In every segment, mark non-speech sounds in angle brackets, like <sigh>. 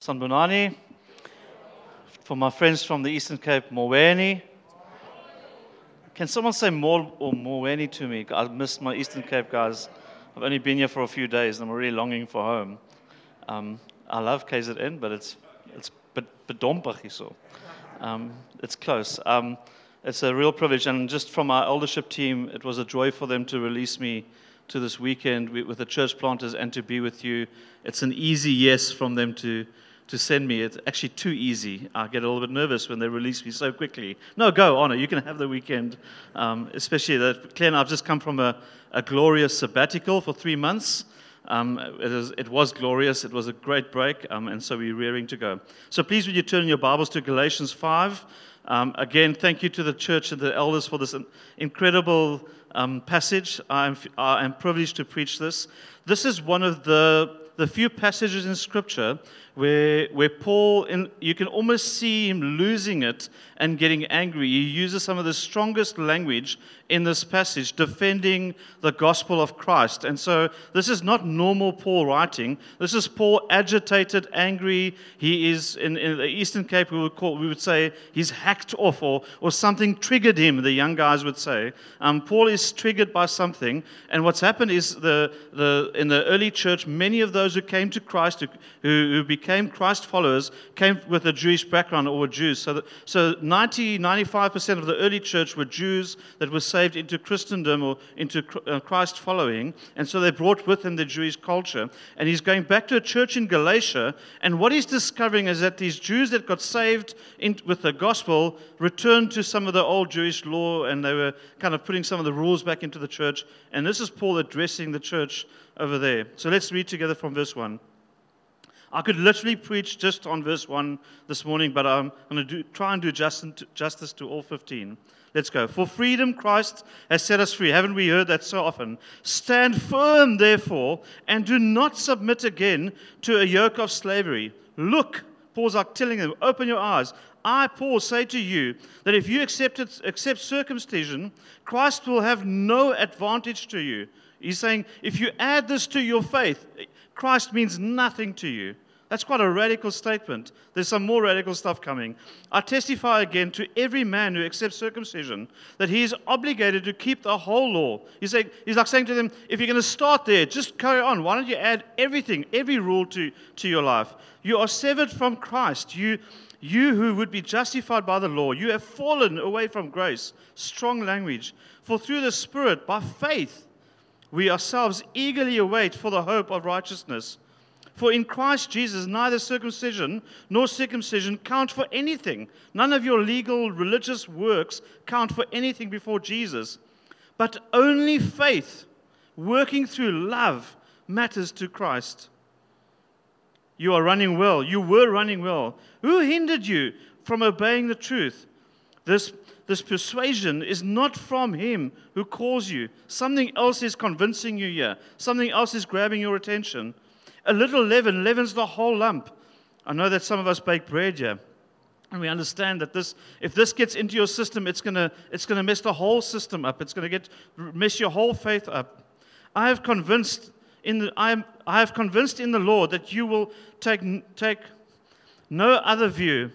Sanbonani. For my friends from the Eastern Cape, Moweni. Can someone say more or Moweni to me? I missed my Eastern Cape guys. I've only been here for a few days and I'm really longing for home. Um, I love KZN, but it's it's bedompig so. Um, it's close. Um, it's a real privilege, and just from our eldership team, it was a joy for them to release me to this weekend with the church planters and to be with you. It's an easy yes from them to to send me. It's actually too easy. I get a little bit nervous when they release me so quickly. No, go, Honor. You can have the weekend. Um, especially that, Claire and I've just come from a, a glorious sabbatical for three months. Um, it, is, it, was glorious. It was a great break, um, and so we're rearing to go. So please, would you turn your Bibles to Galatians 5? Um, again, thank you to the church and the elders for this incredible um, passage. I'm, I am privileged to preach this. This is one of the, the few passages in Scripture where, where Paul, in, you can almost see him losing it and getting angry. He uses some of the strongest language in this passage, defending the gospel of Christ. And so this is not normal Paul writing. This is Paul agitated, angry. He is, in, in the Eastern Cape, we would, call, we would say he's hacked off or, or something triggered him, the young guys would say. Um, Paul is triggered by something. And what's happened is the, the, in the early church, many of those who came to Christ, who, who became Christ followers, came with a Jewish background or were Jews. So, that, so 90, 95% of the early church were Jews that were saved into Christendom or into uh, Christ following. And so they brought with them the Jewish culture. And he's going back to a church in Galatia. And what he's discovering is that these Jews that got saved in, with the gospel returned to some of the old Jewish law and they were kind of putting some of the rules back into the church. And this is Paul addressing the church over there. So let's read together from verse 1. I could literally preach just on verse 1 this morning, but I'm going to do, try and do justice to all 15. Let's go. For freedom, Christ has set us free. Haven't we heard that so often? Stand firm, therefore, and do not submit again to a yoke of slavery. Look, Paul's like telling them, open your eyes. I, Paul, say to you that if you accept, it, accept circumcision, Christ will have no advantage to you. He's saying, if you add this to your faith, Christ means nothing to you. That's quite a radical statement. There's some more radical stuff coming. I testify again to every man who accepts circumcision that he is obligated to keep the whole law. He's like, he's like saying to them, if you're going to start there, just carry on. Why don't you add everything, every rule to, to your life? You are severed from Christ. You, you who would be justified by the law, you have fallen away from grace. Strong language. For through the Spirit, by faith, we ourselves eagerly await for the hope of righteousness. For in Christ Jesus, neither circumcision nor circumcision count for anything. None of your legal religious works count for anything before Jesus. But only faith, working through love, matters to Christ. You are running well. You were running well. Who hindered you from obeying the truth? This this persuasion is not from him who calls you. Something else is convincing you here, something else is grabbing your attention. A little leaven leavens the whole lump. I know that some of us bake bread here. And we understand that this, if this gets into your system, it's going it's gonna mess the whole system up. It's going to get mess your whole faith up. I have convinced in the, I, am, I have convinced in the Lord that you will take, take no other view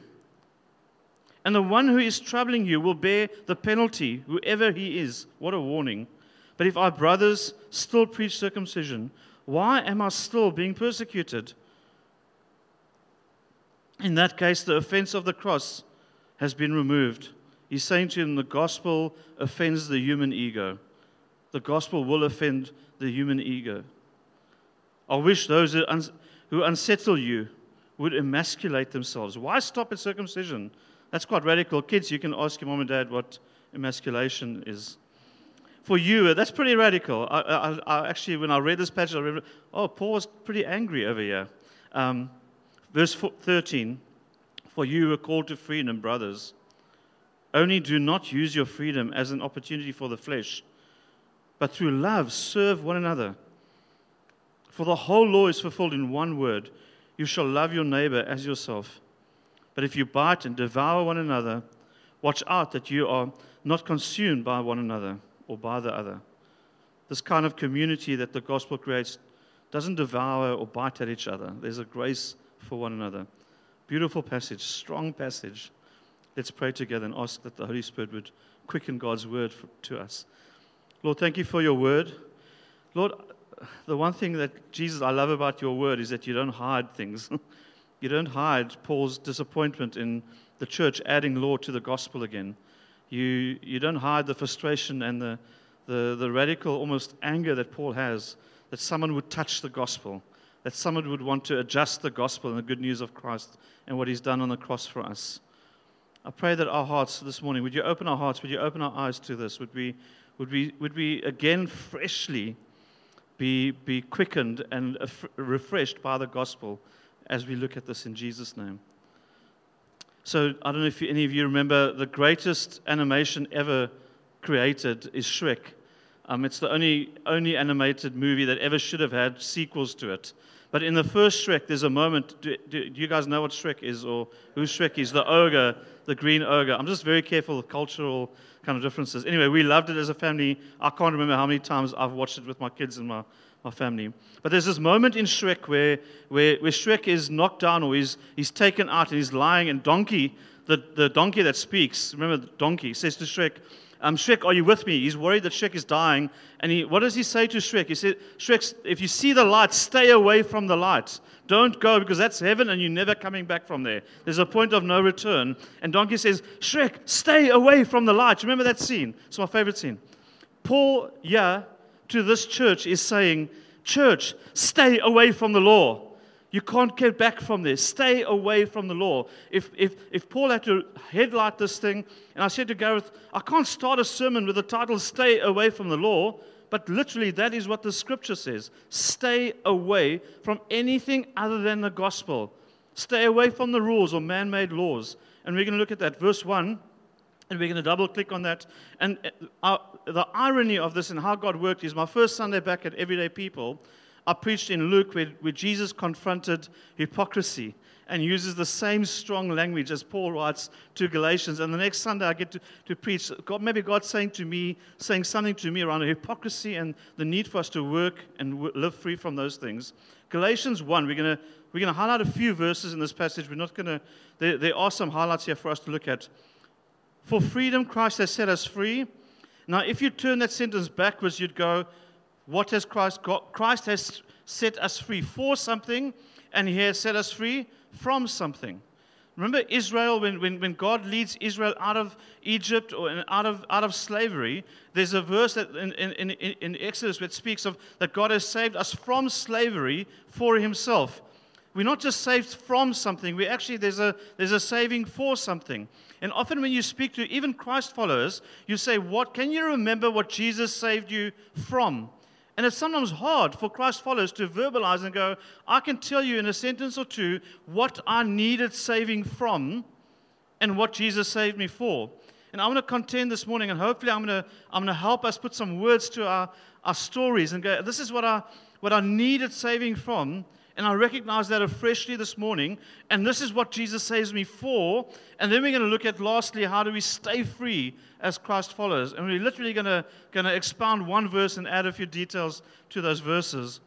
and the one who is troubling you will bear the penalty, whoever he is. What a warning. But if our brothers still preach circumcision, why am I still being persecuted? In that case, the offense of the cross has been removed. He's saying to him, the gospel offends the human ego. The gospel will offend the human ego. I wish those who unsettle you would emasculate themselves. Why stop at circumcision? That's quite radical. Kids, you can ask your mom and dad what emasculation is. For you, that's pretty radical. I, I, I actually, when I read this passage, I read, oh, Paul was pretty angry over here. Um, verse 13 For you are called to freedom, brothers. Only do not use your freedom as an opportunity for the flesh, but through love serve one another. For the whole law is fulfilled in one word you shall love your neighbor as yourself. But if you bite and devour one another, watch out that you are not consumed by one another or by the other. This kind of community that the gospel creates doesn't devour or bite at each other. There's a grace for one another. Beautiful passage, strong passage. Let's pray together and ask that the Holy Spirit would quicken God's word for, to us. Lord, thank you for your word. Lord, the one thing that Jesus I love about your word is that you don't hide things. <laughs> you don't hide Paul's disappointment in the church adding law to the gospel again. You, you don't hide the frustration and the, the, the radical almost anger that Paul has that someone would touch the gospel, that someone would want to adjust the gospel and the good news of Christ and what he's done on the cross for us. I pray that our hearts this morning, would you open our hearts, would you open our eyes to this? Would we, would we, would we again freshly be, be quickened and refreshed by the gospel as we look at this in Jesus' name? So, I don't know if any of you remember the greatest animation ever created is Shrek. Um, it's the only, only animated movie that ever should have had sequels to it. But in the first Shrek, there's a moment. Do, do, do, you guys know what Shrek is or who Shrek is? The ogre, the green ogre. I'm just very careful of cultural kind of differences. Anyway, we loved it as a family. I can't remember how many times I've watched it with my kids and my, my family. But there's this moment in Shrek where, where, where Shrek is knocked down or he's, he's taken out and he's lying, and Donkey, the, the donkey that speaks, remember the donkey, says to Shrek, um, Shrek, are you with me? He's worried that Shrek is dying. And he, what does he say to Shrek? He said, Shrek, if you see the light, stay away from the light. Don't go because that's heaven and you're never coming back from there. There's a point of no return. And Donkey says, Shrek, stay away from the light. Remember that scene? It's my favorite scene. Paul, yeah, to this church is saying, Church, stay away from the law. You can't get back from this. Stay away from the law. If, if, if Paul had to headlight this thing, and I said to Gareth, I can't start a sermon with the title Stay Away from the Law, but literally that is what the scripture says. Stay away from anything other than the gospel. Stay away from the rules or man made laws. And we're going to look at that. Verse 1, and we're going to double click on that. And uh, the irony of this and how God worked is my first Sunday back at Everyday People. I preached in Luke where, where Jesus confronted hypocrisy and uses the same strong language as Paul writes to Galatians. And the next Sunday I get to, to preach. God, maybe God's saying to me, saying something to me around hypocrisy and the need for us to work and w- live free from those things. Galatians 1, we're going we're gonna highlight a few verses in this passage. We're not going to, there, there are some highlights here for us to look at. For freedom, Christ has set us free. Now, if you turn that sentence backwards, you'd go, what has Christ got? Christ has set us free for something, and He has set us free from something. Remember Israel, when, when, when God leads Israel out of Egypt or out of, out of slavery, there's a verse that in, in, in, Exodus which speaks of that God has saved us from slavery for Himself. We're not just saved from something, we actually, there's a, there's a saving for something. And often when you speak to even Christ followers, you say, What can you remember what Jesus saved you from? And it's sometimes hard for Christ followers to verbalize and go, I can tell you in a sentence or two what I needed saving from and what Jesus saved me for. And I'm going to contend this morning, and hopefully I'm going to, I'm going to help us put some words to our, our stories and go, this is what I, what I needed saving from, and I recognize that freshly this morning. And this is what Jesus saves me for. And then we're going to look at, lastly, how do we stay free as Christ followers. And we're literally going to, going to expound one verse and add a few details to those verses.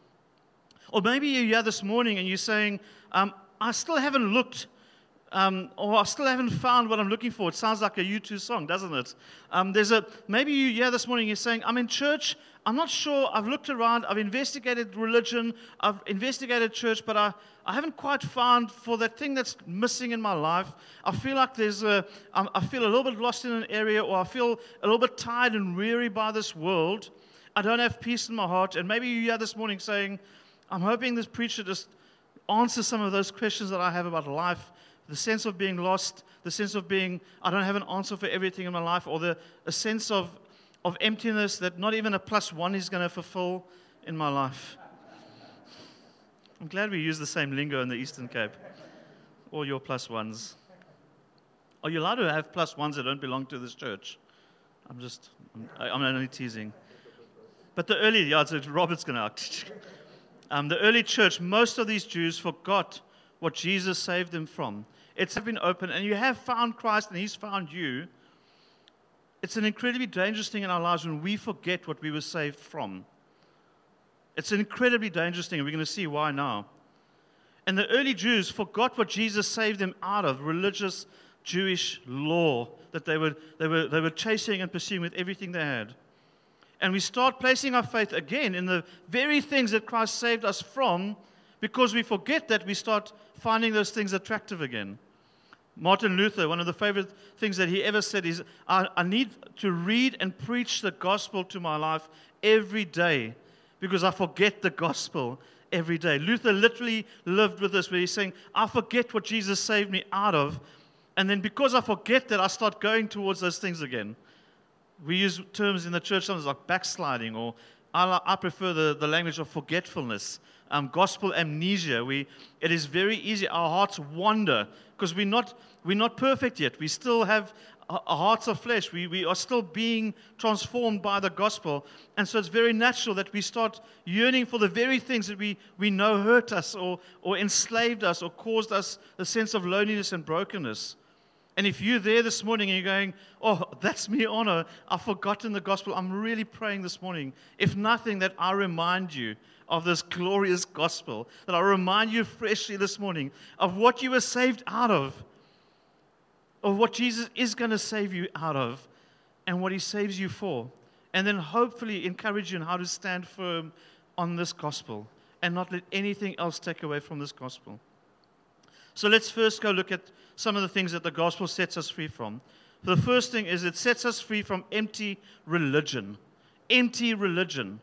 Or maybe you're here this morning and you're saying, um, I still haven't looked um, or I still haven't found what I'm looking for. It sounds like a U2 song, doesn't it? Um, there's a maybe you yeah this morning you're saying I'm in church. I'm not sure. I've looked around. I've investigated religion. I've investigated church, but I, I haven't quite found for that thing that's missing in my life. I feel like there's a I feel a little bit lost in an area, or I feel a little bit tired and weary by this world. I don't have peace in my heart. And maybe you're here this morning saying, I'm hoping this preacher just answers some of those questions that I have about life the sense of being lost, the sense of being, I don't have an answer for everything in my life, or the, a sense of, of emptiness that not even a plus one is going to fulfill in my life. I'm glad we use the same lingo in the Eastern Cape. All your plus ones. Are you allowed to have plus ones that don't belong to this church? I'm just, I'm, I'm only teasing. But the early, yeah, so Robert's going <laughs> to um, The early church, most of these Jews forgot what Jesus saved them from it's been open and you have found Christ and He's found you, it's an incredibly dangerous thing in our lives when we forget what we were saved from. It's an incredibly dangerous thing, and we're going to see why now. And the early Jews forgot what Jesus saved them out of religious Jewish law that they were, they were, they were chasing and pursuing with everything they had. And we start placing our faith again in the very things that Christ saved us from because we forget that we start finding those things attractive again. Martin Luther, one of the favorite things that he ever said is, I, I, need to read and preach the gospel to my life every day because I forget the gospel every day. Luther literally lived with this, where he's saying, I forget what Jesus saved me out of. And then because I forget that, I start going towards those things again. We use terms in the church sometimes like backsliding, or I, I prefer the, the language of forgetfulness, um, gospel amnesia. We, it is very easy. Our hearts wander because we're not, we're not perfect yet. We still have hearts of flesh. We, we are still being transformed by the gospel. And so it's very natural that we start yearning for the very things that we, we know hurt us or, or enslaved us or caused us a sense of loneliness and brokenness. And if you're there this morning and you're going, Oh, that's me, honor, I've forgotten the gospel, I'm really praying this morning. If nothing, that I remind you of this glorious gospel, that I remind you freshly this morning of what you were saved out of of what Jesus is going to save you out of and what he saves you for. And then hopefully encourage you in how to stand firm on this gospel and not let anything else take away from this gospel. So let's first go look at some of the things that the gospel sets us free from. The first thing is it sets us free from empty religion. Empty religion.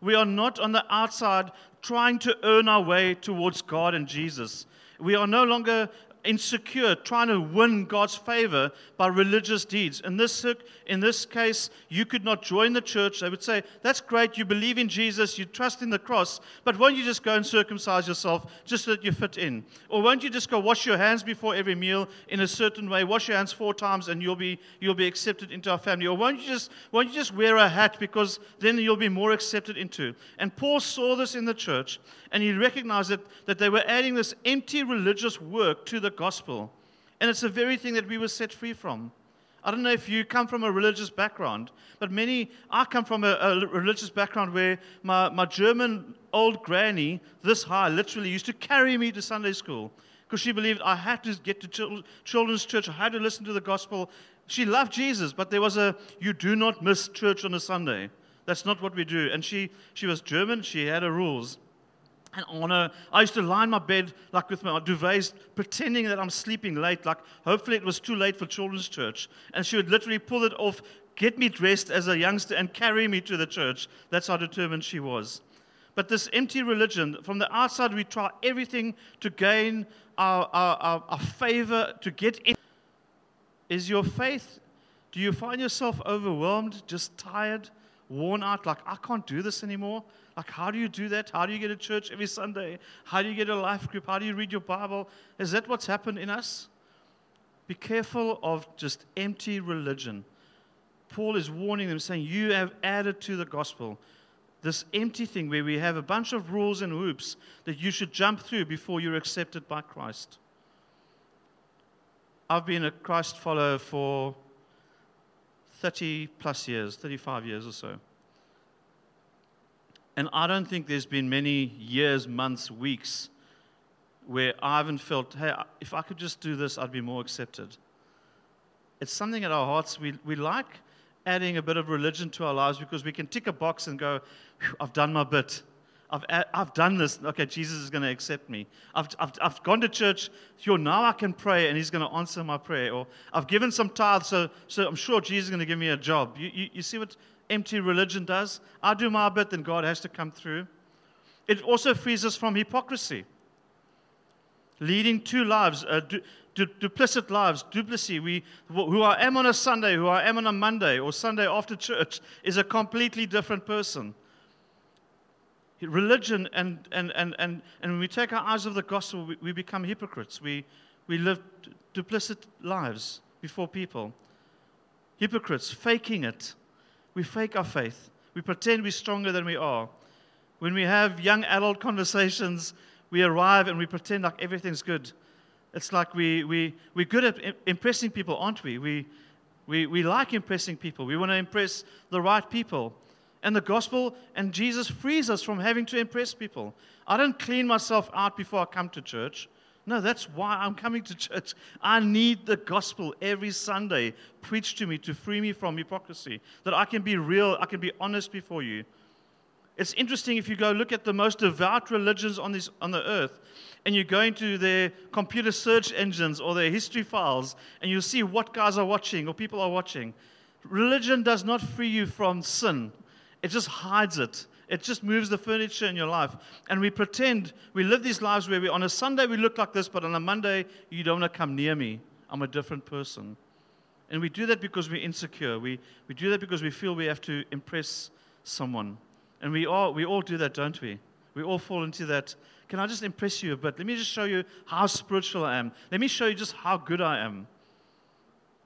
We are not on the outside trying to earn our way towards God and Jesus. We are no longer insecure, trying to win God's favor by religious deeds. In this, in this case, you could not join the church. They would say, That's great, you believe in Jesus, you trust in the cross, but won't you just go and circumcise yourself just so that you fit in? Or won't you just go wash your hands before every meal in a certain way? Wash your hands four times and you'll be, you'll be accepted into our family. Or won't you, just, won't you just wear a hat because then you'll be more accepted into? And Paul saw this in the church and he recognized that, that they were adding this empty religious work to the gospel. And it's the very thing that we were set free from. I don't know if you come from a religious background, but many, I come from a, a religious background where my, my German old granny, this high, literally used to carry me to Sunday school because she believed I had to get to children's church, I had to listen to the gospel. She loved Jesus, but there was a you do not miss church on a Sunday. That's not what we do. And she, she was German, she had her rules. And on a, I used to lie in my bed, like with my duvets, pretending that I'm sleeping late, like hopefully it was too late for children's church. And she would literally pull it off, get me dressed as a youngster, and carry me to the church. That's how determined she was. But this empty religion, from the outside, we try everything to gain our, our, our, our favor, to get in. Is your faith, do you find yourself overwhelmed, just tired, worn out, like, I can't do this anymore? Like, how do you do that? How do you get to church every Sunday? How do you get a life group? How do you read your Bible? Is that what's happened in us? Be careful of just empty religion. Paul is warning them, saying, You have added to the gospel this empty thing where we have a bunch of rules and hoops that you should jump through before you're accepted by Christ. I've been a Christ follower for 30 plus years, 35 years or so. And I don't think there's been many years, months, weeks where I haven't felt, hey, if I could just do this, I'd be more accepted. It's something in our hearts. We, we like adding a bit of religion to our lives because we can tick a box and go, I've done my bit. I've, I've done this. Okay, Jesus is going to accept me. I've, I've, I've gone to church. Sure, now I can pray and he's going to answer my prayer. Or I've given some tithes, so, so I'm sure Jesus is going to give me a job. You, you, you see what empty religion does. I do my bit, then God has to come through. It also frees us from hypocrisy, leading two lives, uh, du- du- duplicit lives, duplicity. We, who I am on a Sunday, who I am on a Monday, or Sunday after church, is a completely different person. Religion and, and, and, and, and when we take our eyes off the gospel, we, we become hypocrites. We, we live duplicit lives before people. Hypocrites, faking it we fake our faith. We pretend we're stronger than we are. When we have young adult conversations, we arrive and we pretend like everything's good. It's like we, we, we're good at impressing people, aren't we? We, we, we like impressing people. We want to impress the right people. And the gospel and Jesus frees us from having to impress people. I don't clean myself out before I come to church. No, that's why I'm coming to church. I need the gospel every Sunday preached to me to free me from hypocrisy, that I can be real, I can be honest before you. It's interesting if you go look at the most devout religions on, this, on the earth, and you go into their computer search engines or their history files, and you see what guys are watching or people are watching. Religion does not free you from sin, it just hides it. It just moves the furniture in your life. And we pretend we live these lives where we, on a Sunday we look like this, but on a Monday you don't want to come near me. I'm a different person. And we do that because we're insecure. We, we do that because we feel we have to impress someone. And we all, we all do that, don't we? We all fall into that. Can I just impress you a bit? Let me just show you how spiritual I am. Let me show you just how good I am.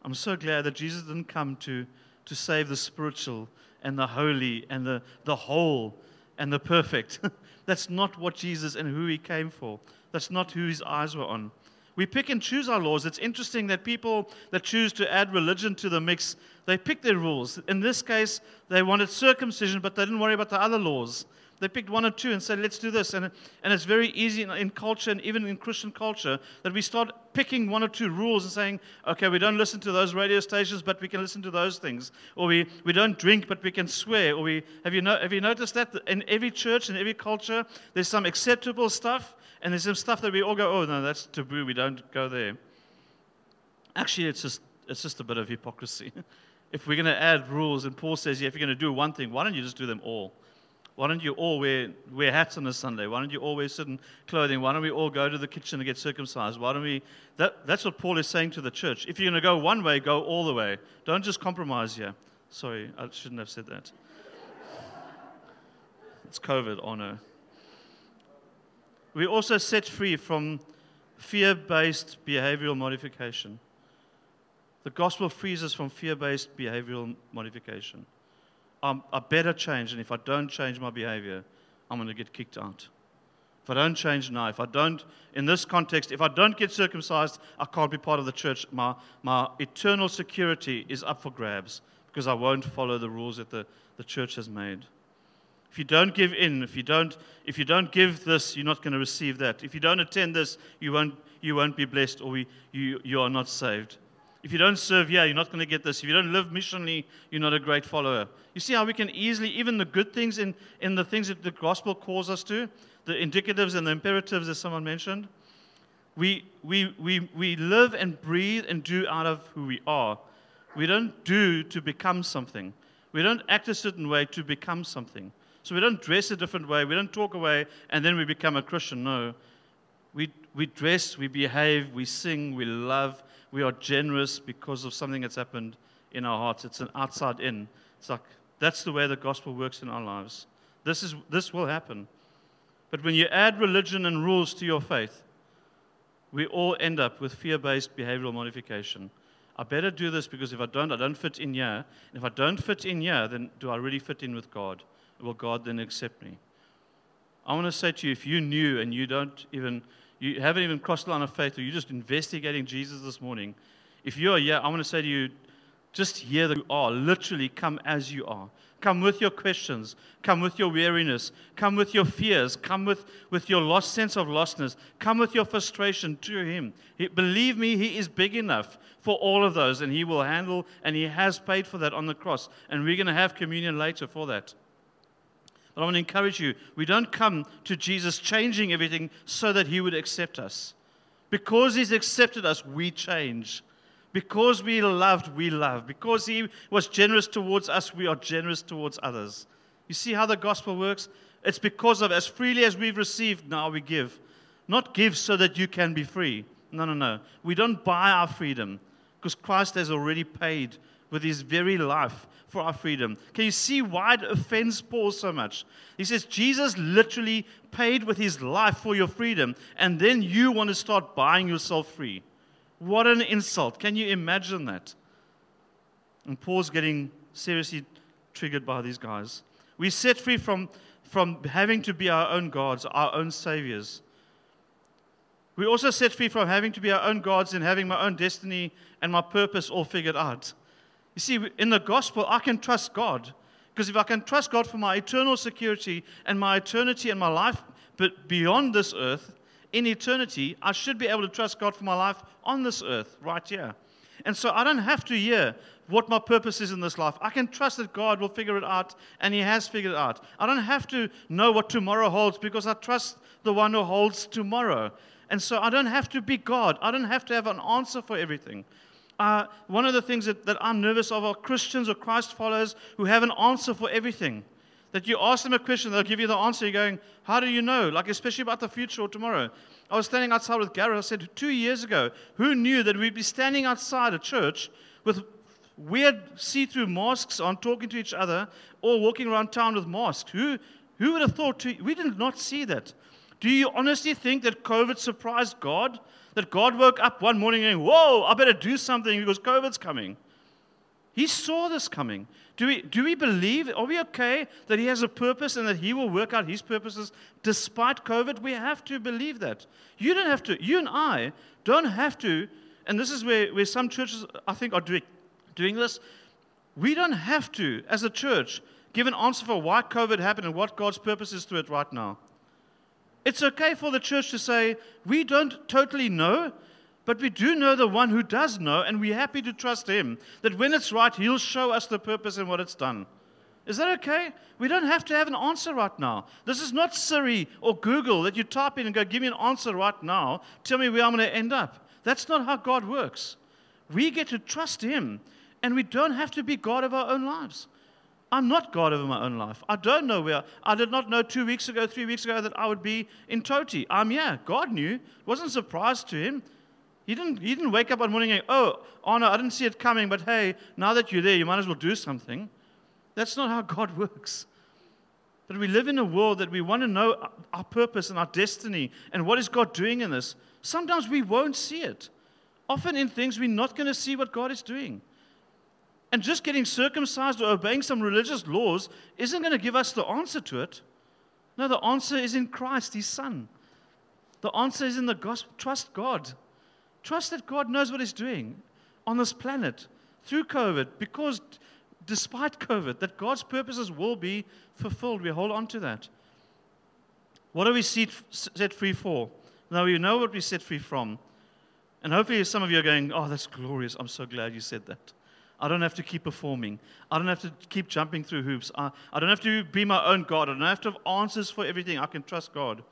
I'm so glad that Jesus didn't come to, to save the spiritual and the holy and the, the whole and the perfect. <laughs> That's not what Jesus and who he came for. That's not who his eyes were on. We pick and choose our laws. It's interesting that people that choose to add religion to the mix, they pick their rules. In this case, they wanted circumcision, but they didn't worry about the other laws. They picked one or two and said, let's do this. And, and it's very easy in, in, culture and even in Christian culture that we start picking one or two rules and saying, okay, we don't listen to those radio stations, but we can listen to those things. Or we, we don't drink, but we can swear. Or we, have, you no, have you noticed that in every church, in every culture, there's some acceptable stuff and there's some stuff that we all go, oh, no, that's taboo. We don't go there. Actually, it's just, it's just a bit of hypocrisy. <laughs> if we're going to add rules, and Paul says, yeah, if you're going to do one thing, why don't you just do them all? Why don't you all wear, wear hats on a Sunday? Why don't you all wear certain clothing? Why don't we all go to the kitchen and get circumcised? Why don't we? That, that's what Paul is saying to the church. If you're going to go one way, go all the way. Don't just compromise here. Sorry, I shouldn't have said that. <laughs> It's COVID, oh no. We also set free from fear based behavioral modification. The gospel frees us from fear based behavioral modification. I'm, I better change. And if I don't change my behavior, I'm going to get kicked out. If I don't change now, if I don't, in this context, if I don't get circumcised, I can't be part of the church. My, my eternal security is up for grabs because I won't follow the rules that the, the church has made. If you don't give in, if you don't, if you don't give this, you're not going to receive that. If you don't attend this, you won't, you won't be blessed or we, you, you are not saved. If you don't serve yeah, you're not going to get this. If you don't live missionally, you're not a great follower. You see how we can easily, even the good things in, in the things that the gospel calls us to, the indicatives and the imperatives, as someone mentioned, we, we, we, we live and breathe and do out of who we are. We don't do to become something. We don't act a certain way to become something. So we don't dress a different way. We don't talk away and then we become a Christian. No. We, we dress, we behave, we sing, we love, we are generous because of something that's happened in our hearts. It's an outside in. It's like that's the way the gospel works in our lives. This, is, this will happen. But when you add religion and rules to your faith, we all end up with fear based behavioral modification. I better do this because if I don't, I don't fit in here. And if I don't fit in here, then do I really fit in with God? Will God then accept me? I want to say to you if you knew and you don't even you haven't even crossed the line of faith, or you're just investigating Jesus this morning, if you are here, I want to say to you, just here that you are. Literally, come as you are. Come with your questions. Come with your weariness. Come with your fears. Come with, with your lost sense of lostness. Come with your frustration to Him. He, believe me, He is big enough for all of those, and He will handle, and He has paid for that on the cross. And we're going to have communion later for that. I want to encourage you we don't come to Jesus changing everything so that he would accept us. Because he's accepted us, we change. Because we loved, we love. Because he was generous towards us, we are generous towards others. You see how the gospel works? It's because of as freely as we've received, now we give. Not give so that you can be free. No, no, no. We don't buy our freedom because Christ has already paid with his very life for our freedom. Can you see why it offends Paul so much? He says, Jesus literally paid with his life for your freedom, and then you want to start buying yourself free. What an insult. Can you imagine that? And Paul's getting seriously triggered by these guys. We set free from, from having to be our own gods, our own saviors. We also set free from having to be our own gods and having my own destiny and my purpose all figured out. You see, in the gospel, I can trust God. Because if I can trust God for my eternal security and my eternity and my life but beyond this earth, in eternity, I should be able to trust God for my life on this earth, right here. And so I don't have to hear what my purpose is in this life. I can trust that God will figure it out, and He has figured it out. I don't have to know what tomorrow holds because I trust the one who holds tomorrow. And so I don't have to be God. I don't have to have an answer for everything. Uh, one of the things that, that I'm nervous of are Christians or Christ followers who have an answer for everything. That you ask them a question, they'll give you the answer. You're going, How do you know? Like, especially about the future or tomorrow. I was standing outside with Gareth. I said, Two years ago, who knew that we'd be standing outside a church with weird see through masks on, talking to each other, or walking around town with masks? Who, who would have thought? To, we did not see that. Do you honestly think that COVID surprised God? That God woke up one morning and, whoa, I better do something because COVID's coming. He saw this coming. Do we, do we believe, are we okay that He has a purpose and that He will work out His purposes despite COVID? We have to believe that. You don't have to, you and I don't have to, and this is where, where some churches, I think, are doing, doing this. We don't have to, as a church, give an answer for why COVID happened and what God's purpose is to it right now. It's okay for the church to say, we don't totally know, but we do know the one who does know, and we're happy to trust him that when it's right, he'll show us the purpose and what it's done. Is that okay? We don't have to have an answer right now. This is not Siri or Google that you type in and go, give me an answer right now. Tell me where I'm going to end up. That's not how God works. We get to trust Him, and we don't have to be God of our own lives. I'm not God over my own life. I don't know where. I did not know two weeks ago, three weeks ago that I would be in Toti. I'm yeah. God knew. It wasn't surprised to him. He didn't, he didn't wake up one morning and, oh, oh no, I didn't see it coming, but hey, now that you're there, you might as well do something. That's not how God <laughs> works. But we live in a world that we want to know our purpose and our destiny and what is God doing in this. Sometimes we won't see it. Often in things, we're not going to see what God is doing. And just getting circumcised or obeying some religious laws isn't going to give us the answer to it. No, the answer is in Christ, His Son. The answer is in the gospel. Trust God. Trust that God knows what He's doing on this planet through COVID, because despite COVID, that God's purposes will be fulfilled. We hold on to that. What are we set free for? Now we know what we set free from. And hopefully, some of you are going, Oh, that's glorious. I'm so glad you said that. I don't have to keep performing. I don't have to keep jumping through hoops. I, I don't have to be my own God. I don't have to have answers for everything. I can trust God.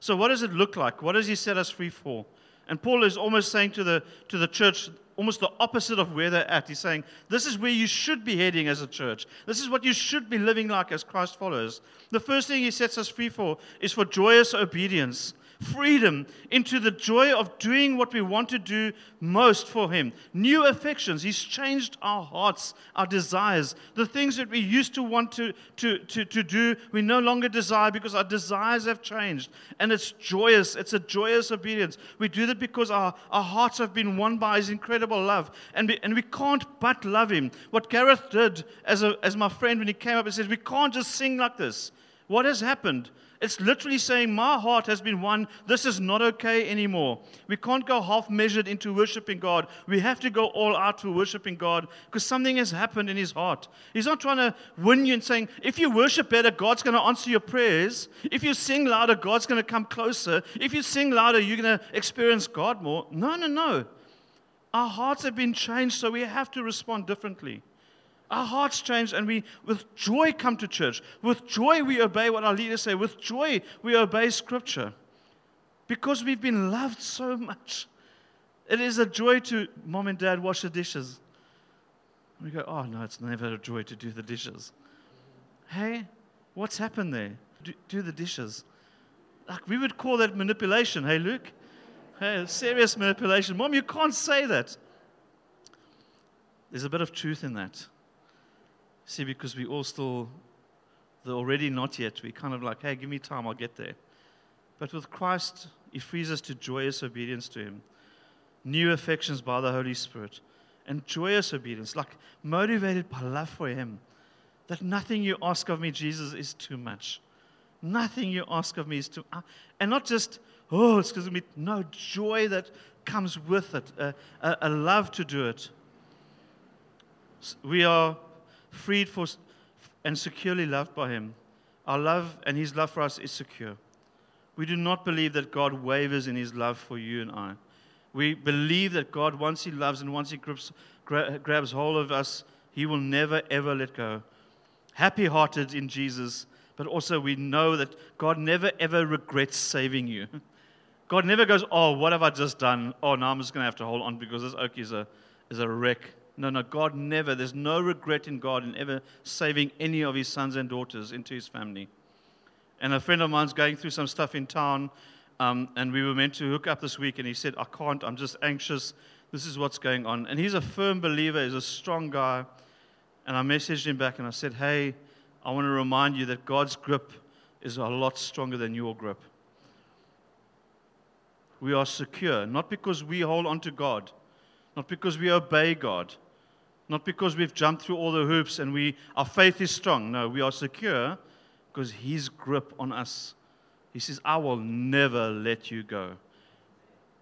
So, what does it look like? What does He set us free for? And Paul is almost saying to the, to the church, almost the opposite of where they're at. He's saying, This is where you should be heading as a church. This is what you should be living like as Christ followers. The first thing he sets us free for is for joyous obedience freedom into the joy of doing what we want to do most for Him. New affections. He's changed our hearts, our desires. The things that we used to want to, to, to, to do, we no longer desire because our desires have changed. And it's joyous. It's a joyous obedience. We do that because our, our hearts have been won by His incredible love. And we, and we can't but love Him. What Gareth did as, a, as my friend when he came up and said, We can't just sing like this. What has happened? It's literally saying, My heart has been won. This is not okay anymore. We can't go half measured into worshiping God. We have to go all out for worshiping God because something has happened in his heart. He's not trying to win you and saying, If you worship better, God's going to answer your prayers. If you sing louder, God's going to come closer. If you sing louder, you're going to experience God more. No, no, no. Our hearts have been changed, so we have to respond differently. Our hearts change and we, with joy, come to church. With joy, we obey what our leaders say. With joy, we obey Scripture. Because we've been loved so much. It is a joy to mom and dad wash the dishes. We go, oh no, it's never a joy to do the dishes. Hey, what's happened there? Do, do the dishes. Like we would call that manipulation. Hey, Luke? Hey, serious manipulation. Mom, you can't say that. There's a bit of truth in that. See, because we all still, the already not yet, we kind of like, hey, give me time, I'll get there. But with Christ, He frees us to joyous obedience to Him, new affections by the Holy Spirit, and joyous obedience, like motivated by love for Him. That nothing you ask of me, Jesus, is too much. Nothing you ask of me is too, uh, and not just oh, it's me. No joy that comes with it, a, a, a love to do it. We are freed for, and securely loved by Him. Our love and His love for us is secure. We do not believe that God wavers in His love for you and I. We believe that God, once He loves and once He grips, gra- grabs hold of us, He will never, ever let go. Happy hearted in Jesus, but also we know that God never, ever regrets saving you. <laughs> God never goes, Oh, what have I just done? Oh, now I'm just going to have to hold on because this oak is a, is a wreck. No, no, God never. There's no regret in God in ever saving any of his sons and daughters into his family. And a friend of mine's going through some stuff in town, um, and we were meant to hook up this week, and he said, I can't, I'm just anxious. This is what's going on. And he's a firm believer, he's a strong guy. And I messaged him back and I said, Hey, I want to remind you that God's grip is a lot stronger than your grip. We are secure, not because we hold on to God, not because we obey God, not because we've jumped through all the hoops and we, our faith is strong. No, we are secure because His grip on us. He says, I will never let you go.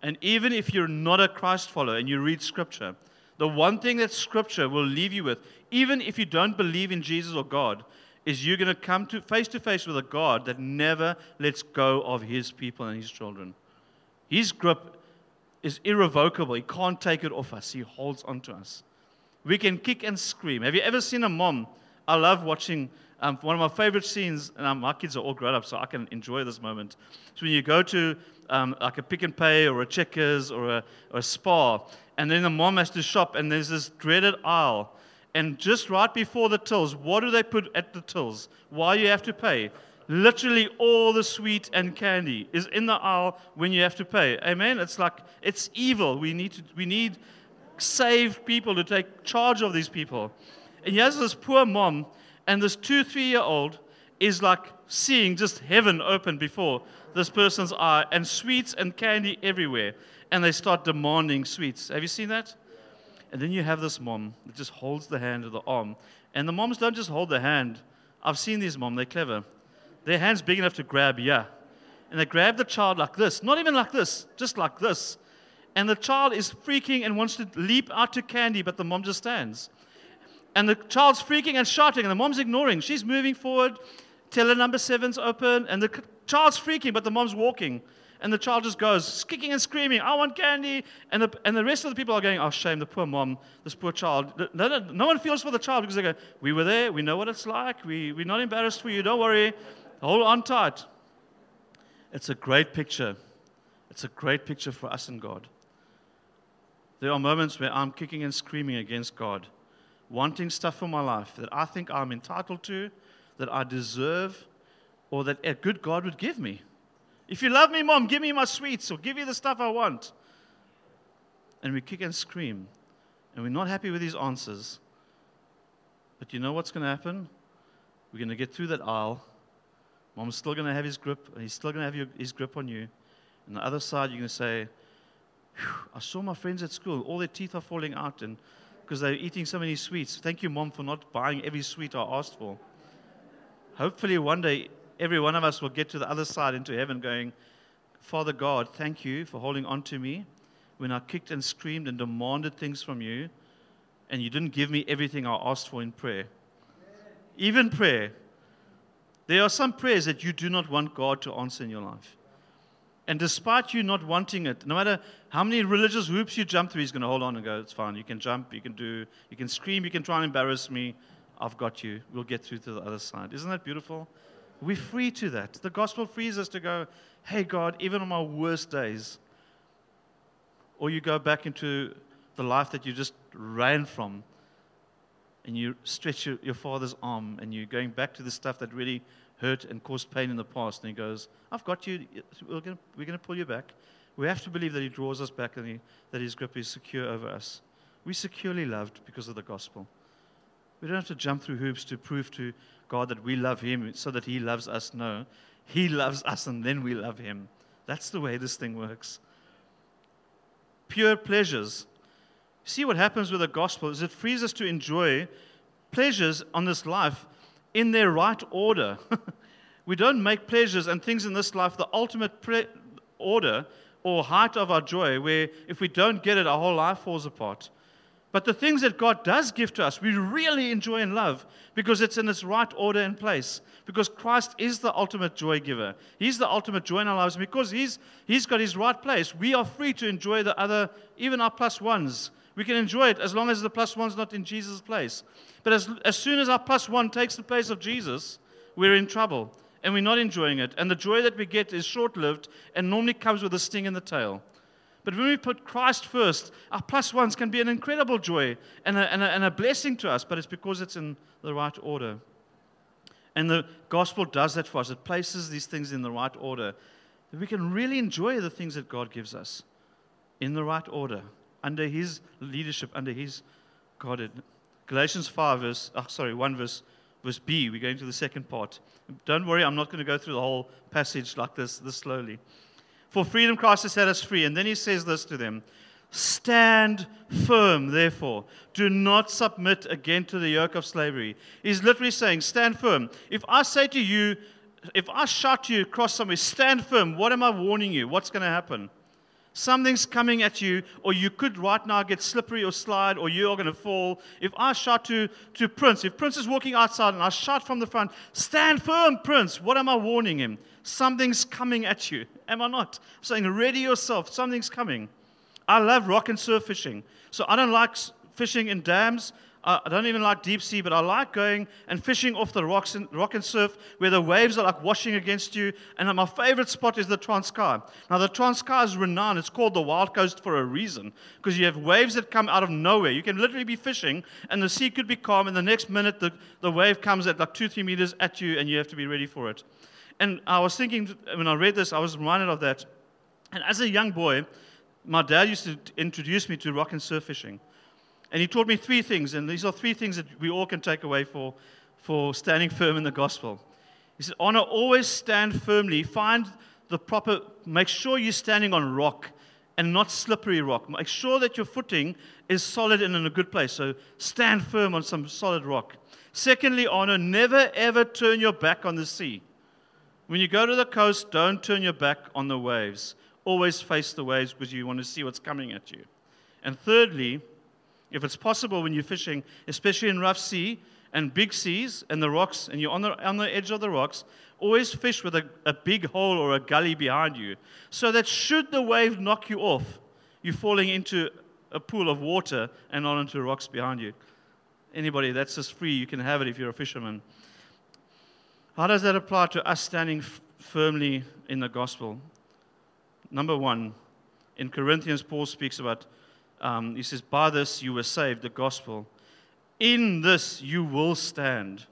And even if you're not a Christ follower and you read Scripture, the one thing that Scripture will leave you with, even if you don't believe in Jesus or God, is you're going to come to face to face with a God that never lets go of His people and His children. His grip is irrevocable. He can't take it off us. He holds on to us. We can kick and scream. Have you ever seen a mom? I love watching um, one of my favorite scenes, and um, my kids are all grown up, so I can enjoy this moment. So when you go to um, like a Pick n Pay or a Checkers or a, or a Spar, and then the mom has to shop, and there's this dreaded aisle. And just right before the tills, what do they put at the tills? Why you have to pay? literally all the sweet and candy is in the aisle when you have to pay. Amen? It's like, it's evil. We need, to, we need saved people to take charge of these people. And here's this poor mom, and this two, three year old is like seeing just heaven open before this person's eye, and sweets and candy everywhere. And they start demanding sweets. Have you seen that? And then you have this mom that just holds the hand of the arm. And the moms don't just hold the hand. I've seen these moms, they're clever. Their hand's big enough to grab yeah. And they grab the child like this, not even like this, just like this. And the child is freaking and wants to leap out to candy, but the mom just stands. And the child's freaking and shouting, and the mom's ignoring. She's moving forward. Teller number seven's open, and the child's freaking, but the mom's walking. And the child just goes, kicking and screaming, I want candy. And the, and the rest of the people are going, Oh, shame, the poor mom, this poor child. No, no, no one feels for the child because they go, We were there, we know what it's like, we, we're not embarrassed for you, don't worry. Hold on tight. It's a great picture. It's a great picture for us and God. There are moments where I'm kicking and screaming against God, wanting stuff for my life that I think I'm entitled to, that I deserve, or that a good God would give me. If you love me, mom, give me my sweets or give me the stuff I want. And we kick and scream, and we're not happy with his answers. But you know what's going to happen? We're going to get through that aisle Mom's still going to have his grip, and he's still going to have your, his grip on you. And the other side, you're going to say, I saw my friends at school, all their teeth are falling out and because they're eating so many sweets. Thank you, Mom, for not buying every sweet I asked for. Hopefully, one day, every one of us will get to the other side into heaven going, Father God, thank you for holding on to me when I kicked and screamed and demanded things from you, and you didn't give me everything I asked for in prayer. Even prayer. There are some prayers that you do not want God to answer in your life. And despite you not wanting it, no matter how many religious hoops you jump through, He's going to hold on and go, It's fine. You can jump, you can do, you can scream, you can try and embarrass me. I've got you. We'll get through to the other side. Isn't that beautiful? We're free to that. The gospel frees us to go, Hey, God, even on my worst days, or you go back into the life that you just ran from and you stretch your, your father's arm and you're going back to the stuff that really hurt and caused pain in the past. And he goes, I've got you. We're going we're to pull you back. We have to believe that he draws us back and he, that his grip is secure over us. We're securely loved because of the gospel. We don't have to jump through hoops to prove to God that we love him so that he loves us. No, he loves us and then we love him. That's the way this thing works. Pure pleasures See what happens with the gospel is it frees us to enjoy pleasures on this life in their right order. <laughs> we don't make pleasures and things in this life the ultimate pre- order or height of our joy, where if we don't get it, our whole life falls apart. But the things that God does give to us, we really enjoy and love because it's in its right order and place. Because Christ is the ultimate joy giver. He's the ultimate joy in our lives. Because he's, he's got his right place, we are free to enjoy the other, even our plus ones. We can enjoy it as long as the plus one's not in Jesus' place. But as, as soon as our plus one takes the place of Jesus, we're in trouble and we're not enjoying it. And the joy that we get is short lived and normally comes with a sting in the tail. But when we put Christ first, our plus ones can be an incredible joy and a, and a, and a blessing to us, but it's because it's in the right order. And the gospel does that for us. It places these things in the right order. That we can really enjoy the things that God gives us in the right order, under His leadership, under His guided. Galatians 5, verse, oh, sorry, 1 verse, verse B. We're going to the second part. Don't worry, I'm not going to go through the whole passage like this, this slowly. For freedom Christ has set us free. And then he says this to them Stand firm, therefore. Do not submit again to the yoke of slavery. He's literally saying, Stand firm. If I say to you, if I shout to you across somewhere, stand firm, what am I warning you? What's going to happen? Something's coming at you, or you could right now get slippery or slide, or you are going to fall. If I shout to, to Prince, if Prince is walking outside and I shout from the front, stand firm, Prince, what am I warning him? Something's coming at you. Am I not? I'm saying, ready yourself, something's coming. I love rock and surf fishing. So I don't like fishing in dams. I don't even like deep sea, but I like going and fishing off the rocks and rock and surf where the waves are like washing against you. And my favorite spot is the Transkei. Now, the Transkei is renowned. It's called the Wild Coast for a reason because you have waves that come out of nowhere. You can literally be fishing and the sea could be calm, and the next minute the, the wave comes at like two, three meters at you, and you have to be ready for it. And I was thinking, when I read this, I was reminded of that. And as a young boy, my dad used to introduce me to rock and surf fishing. And he taught me three things, and these are three things that we all can take away for, for standing firm in the gospel. He said, Honor, always stand firmly. Find the proper, make sure you're standing on rock and not slippery rock. Make sure that your footing is solid and in a good place. So stand firm on some solid rock. Secondly, honor, never ever turn your back on the sea. When you go to the coast, don't turn your back on the waves. Always face the waves because you want to see what's coming at you. And thirdly, if it's possible when you're fishing, especially in rough sea and big seas and the rocks, and you're on the, on the edge of the rocks, always fish with a, a big hole or a gully behind you. So that should the wave knock you off, you're falling into a pool of water and not into rocks behind you. Anybody, that's just free. You can have it if you're a fisherman. How does that apply to us standing f- firmly in the gospel? Number one, in Corinthians, Paul speaks about um, he says, By this you were saved, the gospel. In this you will stand.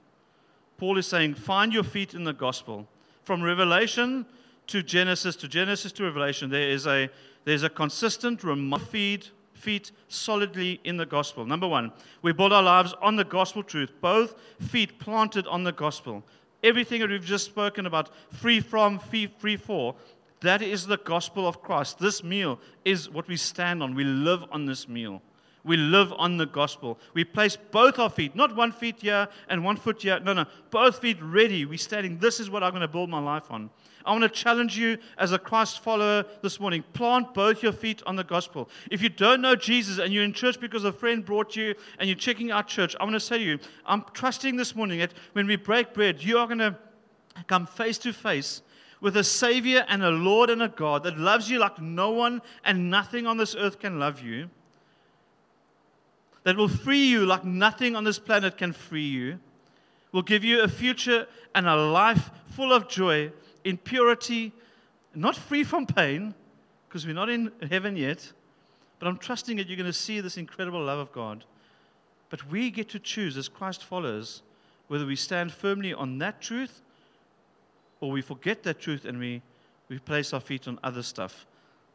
Paul is saying, Find your feet in the gospel. From Revelation to Genesis, to Genesis to Revelation, there is a, there's a consistent feed, feet solidly in the gospel. Number one, we build our lives on the gospel truth, both feet planted on the gospel. Everything that we've just spoken about, free from, free, free for, that is the gospel of Christ. This meal is what we stand on. We live on this meal. We live on the gospel. We place both our feet, not one feet here and one foot here. No, no, both feet ready. We're standing. This is what I'm going to build my life on. I want to challenge you as a Christ follower this morning. Plant both your feet on the gospel. If you don't know Jesus and you're in church because a friend brought you and you're checking out church, I want to say to you, I'm trusting this morning that when we break bread, you are going to come face to face with a Savior and a Lord and a God that loves you like no one and nothing on this earth can love you, that will free you like nothing on this planet can free you, will give you a future and a life full of joy in purity, not free from pain, because we're not in heaven yet, but I'm trusting that you're going to see this incredible love of God. But we get to choose as Christ followers whether we stand firmly on that truth or we forget that truth and we, we place our feet on other stuff,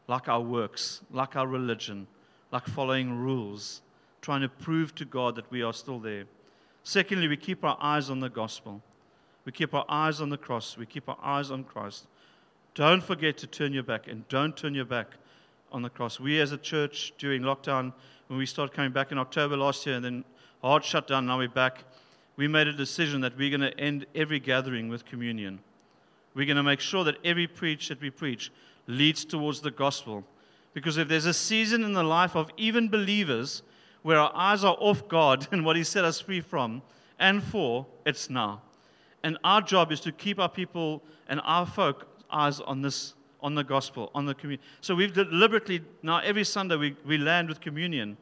like our works, like our religion, like following rules, trying to prove to God that we are still there. Secondly, we keep our eyes on the gospel. We keep our eyes on the cross. We keep our eyes on Christ. Don't forget to turn your back and don't turn your back on the cross. We as a church during lockdown, when we started coming back in October last year and then hard shut down, now we're back, we made a decision that we're going to end every gathering with communion. We're going to make sure that every preach that we preach leads towards the gospel. Because if there's a season in the life of even believers where our eyes are off God <laughs> and what He set us free from and for, it's now. And our job is to keep our people and our folk eyes on this, on the gospel, on the communion. So we've deliberately, now every Sunday we, we land with communion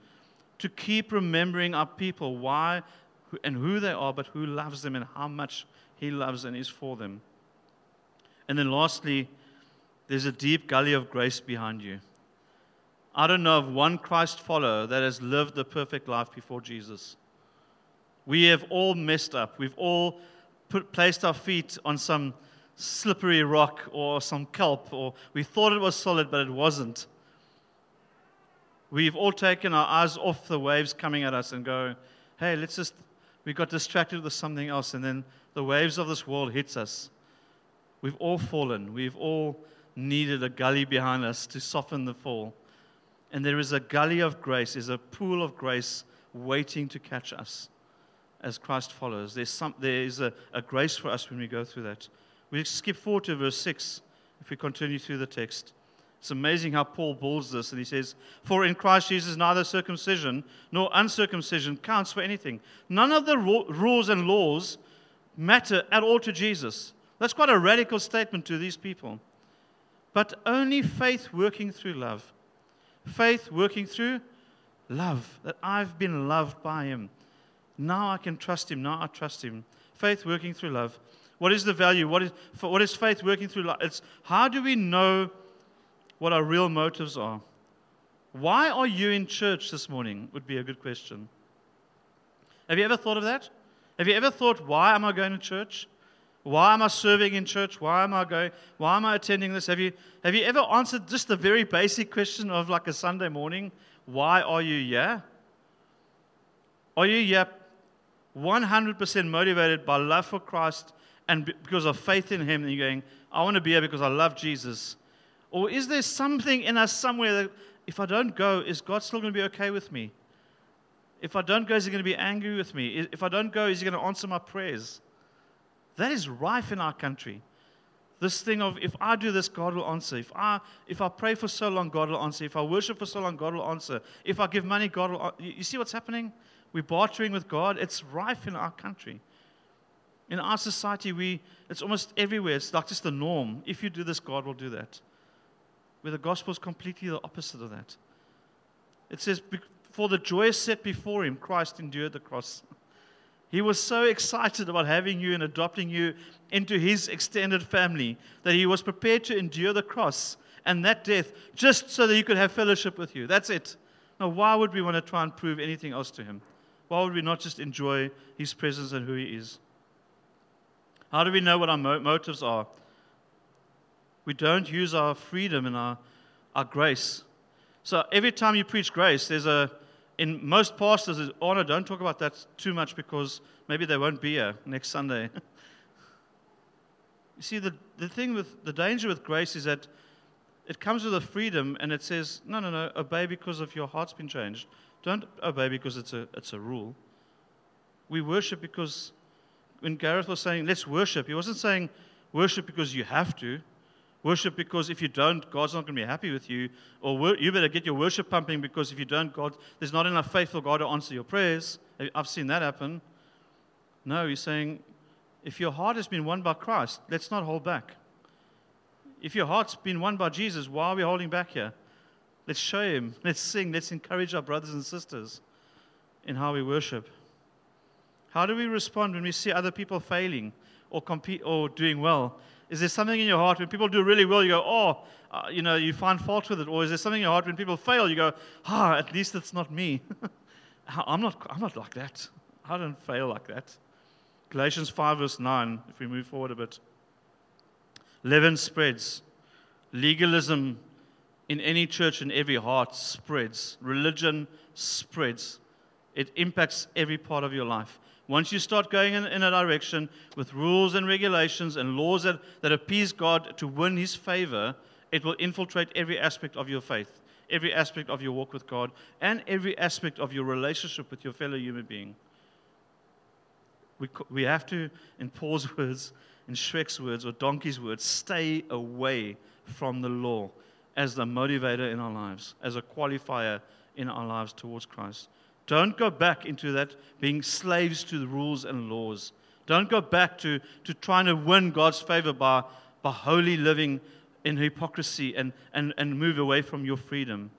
to keep remembering our people, why and who they are, but who loves them and how much He loves and is for them. And then lastly, there's a deep gully of grace behind you. I don't know of one Christ follower that has lived the perfect life before Jesus. We have all messed up. We've all put, placed our feet on some slippery rock or some kelp, or we thought it was solid, but it wasn't. We've all taken our eyes off the waves coming at us and go, hey, let's just, we got distracted with something else, and then the waves of this world hits us. We've all fallen. We've all needed a gully behind us to soften the fall. And there is a gully of grace, is a pool of grace waiting to catch us as Christ follows. There's some, there is a, a grace for us when we go through that. We skip forward to verse 6 if we continue through the text. It's amazing how Paul builds this, and he says, For in Christ Jesus neither circumcision nor uncircumcision counts for anything. None of the rules and laws matter at all to Jesus. That's quite a radical statement to these people. But only faith working through love. Faith working through love, that I've been loved by Him. Now I can trust Him. Now I trust Him. Faith working through love. What is the value? What is, what is faith working through love? It's how do we know what our real motives are? Why are you in church this morning? Would be a good question. Have you ever thought of that? Have you ever thought, why am I going to church? Why am I serving in church? Why am I going? Why am I attending this? Have you, have you ever answered just the very basic question of like a Sunday morning? Why are you here? Are you here 100% motivated by love for Christ and because of faith in Him? And you're going, I want to be here because I love Jesus. Or is there something in us somewhere that if I don't go, is God still going to be okay with me? If I don't go, is He going to be angry with me? If I don't go, is He going to answer my prayers? That is rife in our country. This thing of if I do this, God will answer. If I, if I pray for so long, God will answer. If I worship for so long, God will answer. If I give money, God will. You see what's happening? We're bartering with God. It's rife in our country. In our society, we, it's almost everywhere. It's like just the norm. If you do this, God will do that. Where the gospel is completely the opposite of that. It says, For the joy set before him, Christ endured the cross. <laughs> He was so excited about having you and adopting you into his extended family that he was prepared to endure the cross and that death just so that he could have fellowship with you. That's it. Now, why would we want to try and prove anything else to him? Why would we not just enjoy his presence and who he is? How do we know what our motives are? We don't use our freedom and our, our grace. So every time you preach grace, there's a in most pastors is, oh no, don't talk about that too much because maybe they won't be here next Sunday. <laughs> you see, the, the thing with the danger with grace is that it comes with a freedom and it says, no, no, no, obey because of your heart's been changed. Don't obey because it's a, it's a rule. We worship because when Gareth was saying, let's worship, he wasn't saying worship because you have to. Worship because if you don't, God's not going to be happy with you. Or you better get your worship pumping because if you don't, God, there's not enough faith for God to answer your prayers. I've seen that happen. No, he's saying, if your heart has been won by Christ, let's not hold back. If your heart's been won by Jesus, why are we holding back here? Let's show him. <laughs> Let's sing. Let's encourage our brothers and sisters in how we worship. How do we respond when we see other people failing or compete or doing well? Is there something in your heart when people do really well, you go, oh, uh, you know, you find fault with it? Or is there something in your heart when people fail, you go, ah, at least it's not me? <laughs> I'm, not, I'm not like that. I don't fail like that. Galatians 5, verse 9, if we move forward a bit. Leaven spreads. Legalism in any church in every heart spreads. Religion spreads. It impacts every part of your life. Once you start going in, in, a direction with rules and regulations and laws that, that appease God to win His favor, it will infiltrate every aspect of your faith, every aspect of your walk with God, and every aspect of your relationship with your fellow human being. We, we have to, in Paul's <laughs> words, in Shrek's words, or Donkey's words, stay away from the law as the motivator in our lives, as a qualifier in our lives towards Christ. Don't go back into that being slaves to the rules and laws. Don't go back to, to trying to win God's favor by, by holy living in hypocrisy and, and, and move away from your freedom.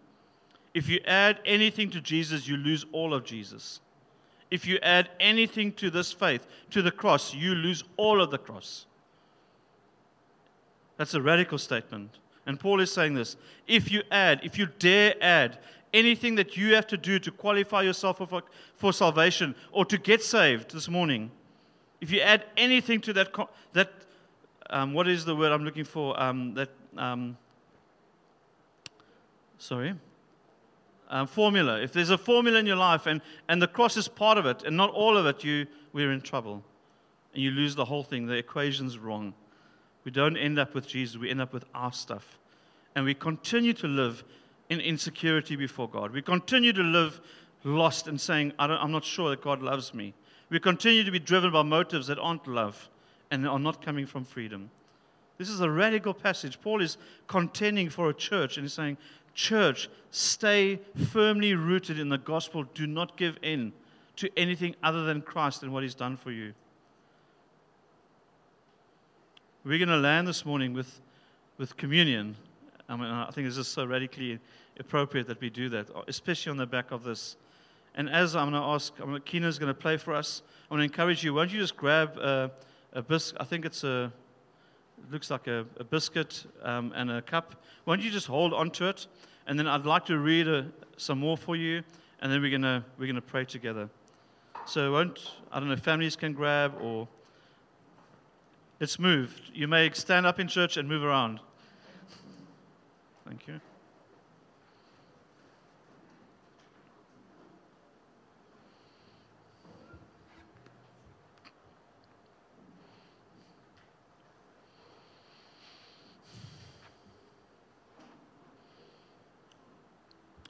If you add anything to Jesus, you lose all of Jesus. If you add anything to this faith, to the cross, you lose all of the cross. That's a radical statement. And Paul is saying this. If you add, if you dare add anything that you have to do to qualify yourself for, for salvation or to get saved this morning, if you add anything to that, that um, what is the word I'm looking for? Um, that, um, sorry, um, formula. If there's a formula in your life and, and the cross is part of it and not all of it, you, we're in trouble. And you lose the whole thing. The equation's wrong. We don't end up with Jesus, we end up with our stuff. And we continue to live in insecurity before God. We continue to live lost and saying, I am not sure that God loves me. We continue to be driven by motives that aren't love and are not coming from freedom. This is a radical passage. Paul is contending for a church and he's saying, Church, stay firmly rooted in the gospel. Do not give in to anything other than Christ and what he's done for you. We're going to land this morning with, with communion. I mean, I think it's just so radically appropriate that we do that, especially on the back of this. And as I'm going to ask, I'm going to, going play for us. I want to encourage you. Why don't you just grab a, a biscuit? I think it's a it looks like a, a biscuit um, and a cup. Why don't you just hold onto it? And then I'd like to read a, some more for you, and then we're going to we're gonna pray together. So, won't, I don't know, families can grab or let's move. You may stand up in church and move around. Thank you.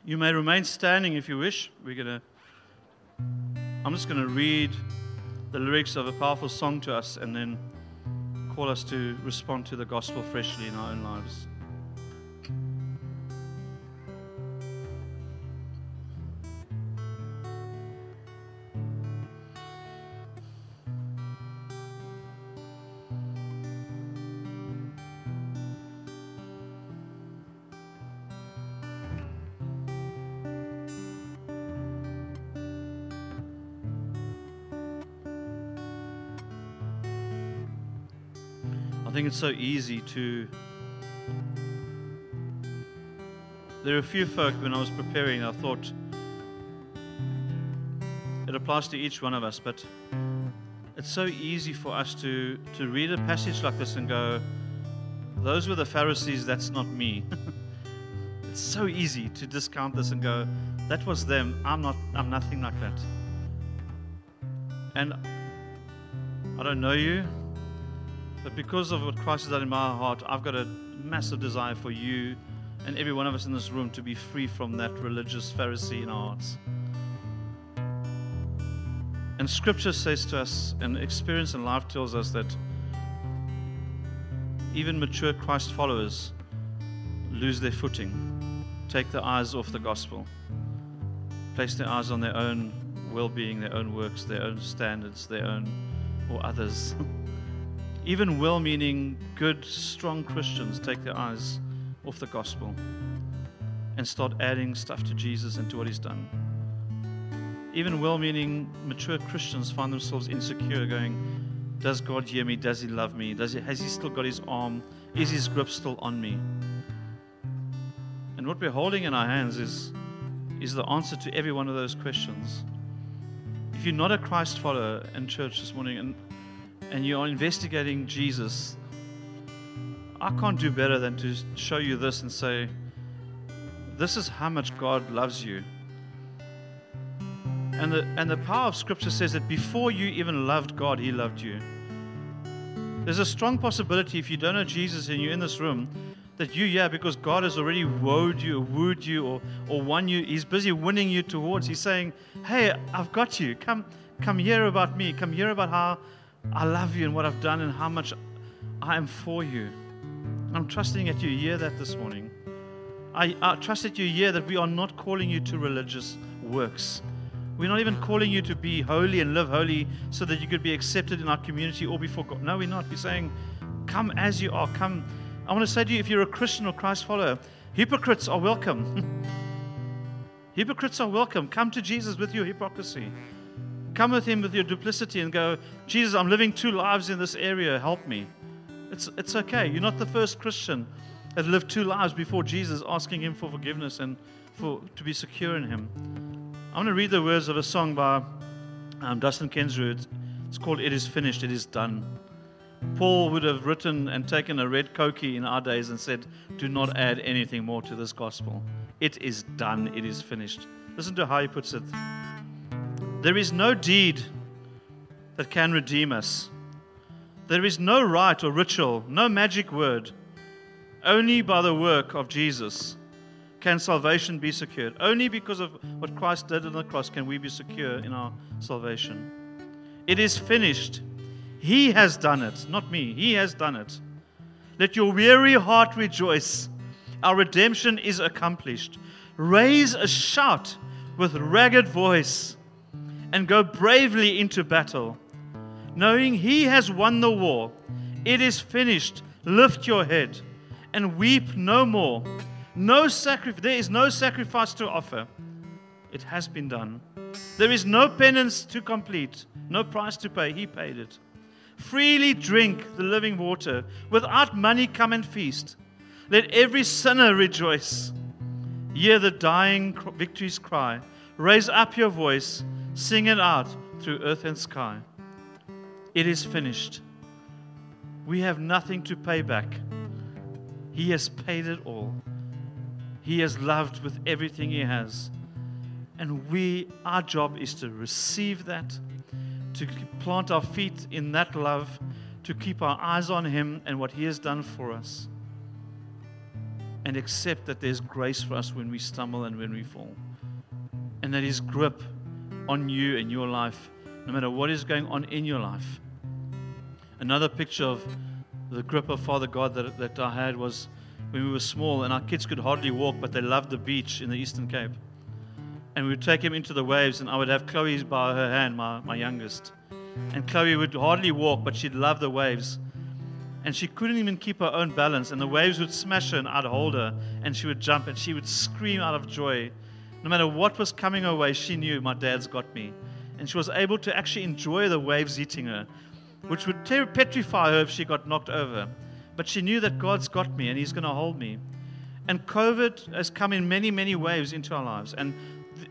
You may remain standing if you wish. We're going to I'm just going to read the lyrics of a powerful song to us and then call us to respond to the gospel freshly in our own lives. It's so easy to. There are a few folk when I was preparing, I thought it applies to each one of us, but it's so easy for us to, to read a passage like this and go, Those were the Pharisees, that's not me. <laughs> it's so easy to discount this and go, That was them, I'm, not, I'm nothing like that. And I don't know you. But because of what Christ has done in my heart, I've got a massive desire for you and every one of us in this room to be free from that religious Pharisee in our hearts. And scripture says to us, and experience in life tells us that even mature Christ followers lose their footing, take their eyes off the gospel, place their eyes on their own well being, their own works, their own standards, their own or others. <laughs> Even well meaning, good, strong Christians take their eyes off the gospel and start adding stuff to Jesus and to what he's done. Even well meaning, mature Christians find themselves insecure, going, Does God hear me? Does he love me? Does he, has he still got his arm? Is his grip still on me? And what we're holding in our hands is, is the answer to every one of those questions. If you're not a Christ follower in church this morning, and and you're investigating Jesus, I can't do better than to show you this and say, This is how much God loves you. And the, and the power of Scripture says that before you even loved God, He loved you. There's a strong possibility if you don't know Jesus and you're in this room that you, yeah, because God has already wooed you, wooed you, or, or won you. He's busy winning you towards. He's saying, Hey, I've got you. Come, come hear about me. Come hear about how I love you and what I've done and how much I am for you. I'm trusting that you hear that this morning. I, I trust that you hear that we are not calling you to religious works. We're not even calling you to be holy and live holy so that you could be accepted in our community or before God. No, we're not. We're saying, come as you are. Come. I want to say to you, if you're a Christian or Christ follower, hypocrites are welcome. <laughs> hypocrites are welcome. Come to Jesus with your hypocrisy. Come with Him with your duplicity and go, Jesus, I'm living two lives in this area. Help me. It's, it's okay. You're not the first Christian that lived two lives before Jesus, asking Him for forgiveness and for, to be secure in Him. I'm going to read the words of a song by um, Dustin Kensrue. It's called It Is Finished, It Is Done. Paul would have written and taken a red cokie in our days and said, Do not add anything more to this gospel. It is done, it is finished. Listen to how he puts it. There is no deed that can redeem us. There is no rite or ritual, no magic word. Only by the work of Jesus can salvation be secured. Only because of what Christ did on the cross can we be secure in our salvation. It is finished. He has done it, not me. He has done it. Let your weary heart rejoice. Our redemption is accomplished. Raise a shout with ragged voice and go bravely into battle, knowing He has won the war. It is finished. Lift your head and weep no more. No sacrifice, there is no sacrifice to offer. It has been done. There is no penance to complete, no price to pay. He paid it. Freely drink the living water. Without money, come and feast. Let every sinner rejoice. Hear the dying victories cry. Raise up your voice. Sing it out through earth and sky. It is finished. We have nothing to pay back. He has paid it all. He has loved with everything He has. And we, our job is to receive that, to plant our feet in that love, to keep our eyes on Him and what He has done for us, and accept that there's grace for us when we stumble and when we fall. And that His grip on you and your life, no matter what is going on in your life. Another picture of the grip of Father God that, that I had was when we were small and our kids could hardly walk, but they loved the beach in the Eastern Cape. And we would take him into the waves, and I would have Chloe by her hand, my, my youngest. And Chloe would hardly walk, but she'd love the waves. And she couldn't even keep her own balance, and the waves would smash her, and I'd hold her, and she would jump, and she would scream out of joy. No matter what was coming her way, she knew my dad's got me. And she was able to actually enjoy the waves eating her, which would petrify her if she got knocked over. But she knew that God's got me and He's going to hold me. And COVID has come in many, many waves into our lives. And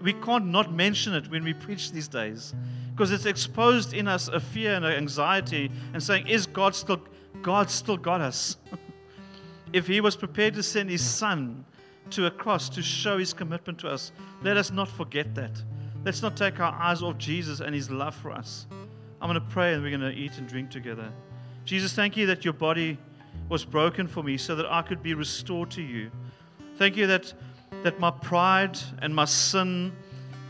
we can't not mention it when we preach these days because it's exposed in us a fear and an anxiety and saying, Is God still, God still got us? <laughs> if He was prepared to send His Son to a cross to show His commitment to us, let us not forget that. Let's not take our eyes off Jesus and His love for us. I'm going to pray and we're going to eat and drink together. Jesus, thank you that your body was broken for me so that I could be restored to you. Thank you that, that my pride and my sin,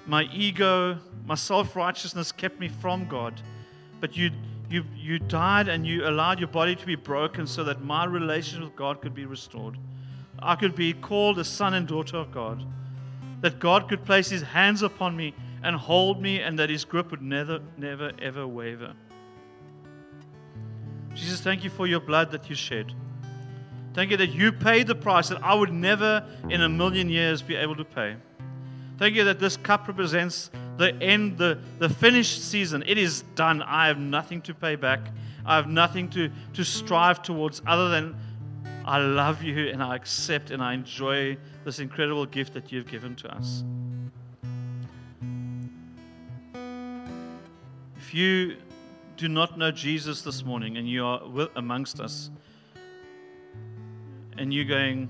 my ego, my self righteousness kept me from God. But you, you, you died and you allowed your body to be broken so that my relationship with God could be restored. I could be called a son and daughter of God. That God could place his hands upon me and hold me, and that his grip would never, never, ever waver. Jesus, thank you for your blood that you shed. Thank you that you paid the price that I would never in a million years be able to pay. Thank you that this cup represents the end, the, the finished season. It is done. I have nothing to pay back. I have nothing to, to strive towards other than I love you and I accept and I enjoy this incredible gift that you've given to us. If you do not know Jesus this morning and you are amongst us, and you're going,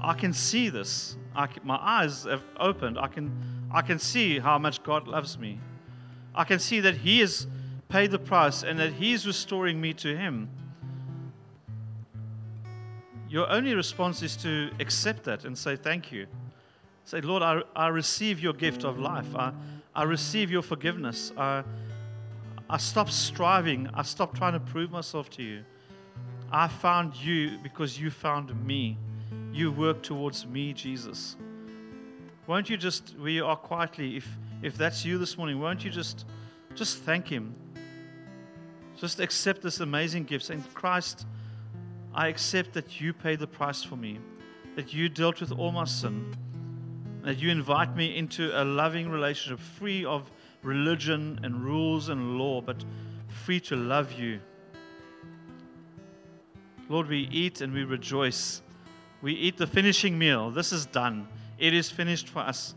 I can see this. Can, my eyes have opened. I can, I can see how much God loves me. I can see that He has paid the price and that He is restoring me to Him. Your only response is to accept that and say, Thank you. Say, Lord, I, I receive your gift of life. I, I receive your forgiveness. I, I stop striving. I stop trying to prove myself to you. I found you because you found me. You work towards me, Jesus. won't you just, you are quietly, if, if that's you this morning, won't you just, just thank Him? Just accept this amazing gift, saying, Christ, I accept that you paid the price for me, that you dealt with all my sin, that you invite me into a loving relationship free of religion and rules and law, but free to love you. Lord, we eat and we rejoice. We eat the finishing meal. This is done. It is finished for us.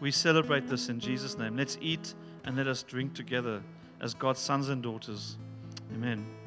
We celebrate this in Jesus' name. Let's eat and let us drink together as God's sons and daughters. Amen.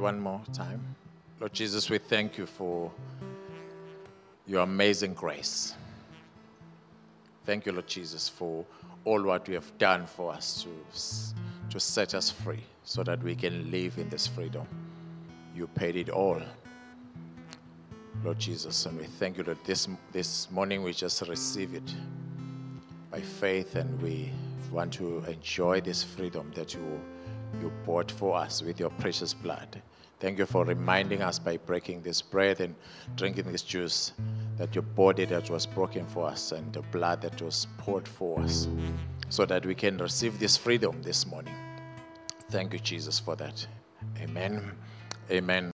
One more time. Lord Jesus, we thank you for your amazing grace. Thank you, Lord Jesus, for all what you have done for us to, to set us free so that we can live in this freedom. You paid it all. Lord Jesus, and we thank you that this, this morning we just receive it by faith and we want to enjoy this freedom that you you bought for us with your precious blood. Thank you for reminding us by breaking this bread and drinking this juice that your body that was broken for us and the blood that was poured for us so that we can receive this freedom this morning. Thank you, Jesus, for that. Amen. Amen.